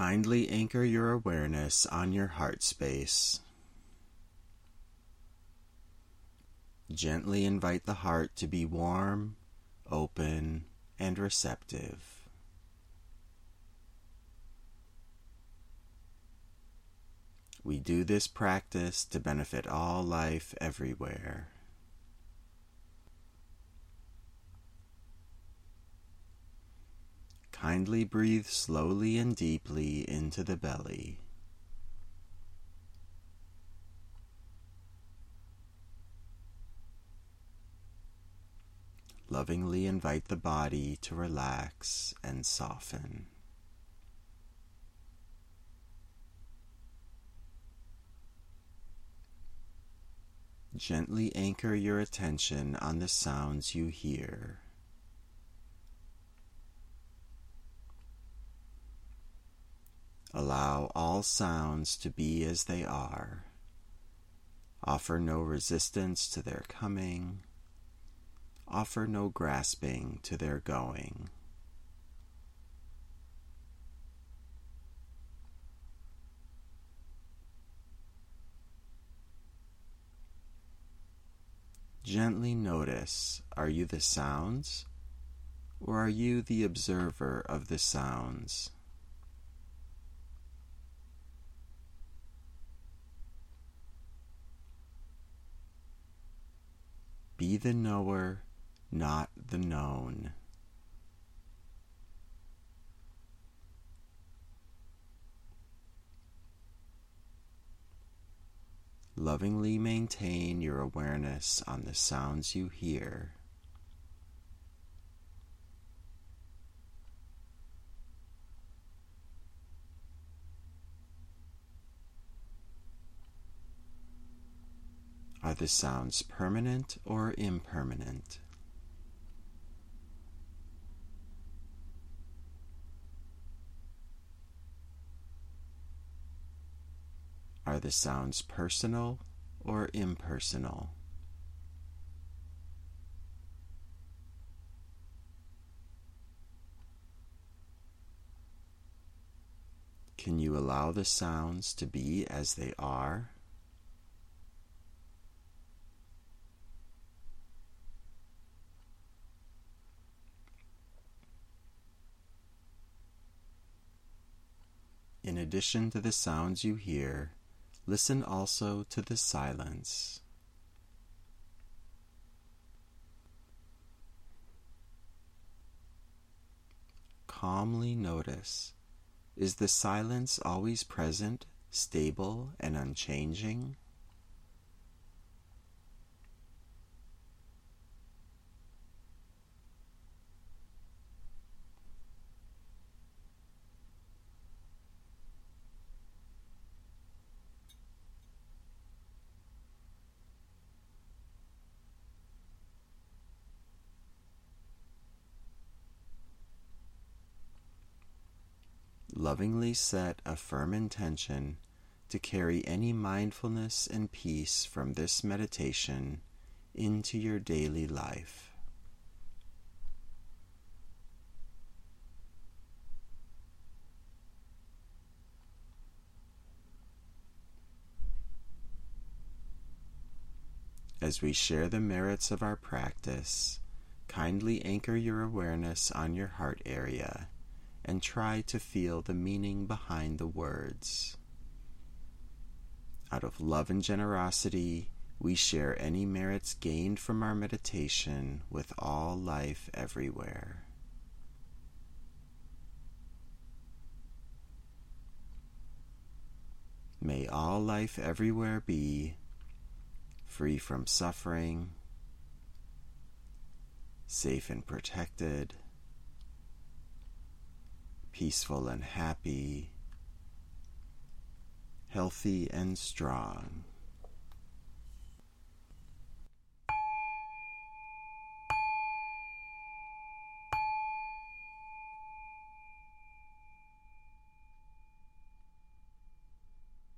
Kindly anchor your awareness on your heart space. Gently invite the heart to be warm, open, and receptive. We do this practice to benefit all life everywhere. Kindly breathe slowly and deeply into the belly. Lovingly invite the body to relax and soften. Gently anchor your attention on the sounds you hear. Allow all sounds to be as they are. Offer no resistance to their coming offer no grasping to their going. Gently notice are you the sounds or are you the observer of the sounds? The knower not the known. Lovingly maintain your awareness on the sounds you hear. Are the sounds permanent or impermanent? Are the sounds personal or impersonal? Can you allow the sounds to be as they are? In addition to the sounds you hear, Listen also to the silence. Calmly notice is the silence always present, stable, and unchanging? Lovingly set a firm intention to carry any mindfulness and peace from this meditation into your daily life. As we share the merits of our practice, kindly anchor your awareness on your heart area and try to feel the meaning behind the words. Out of love and generosity, we share any merits gained from our meditation with all life everywhere. May all life everywhere be free from suffering, safe and protected peaceful and happy, healthy and strong.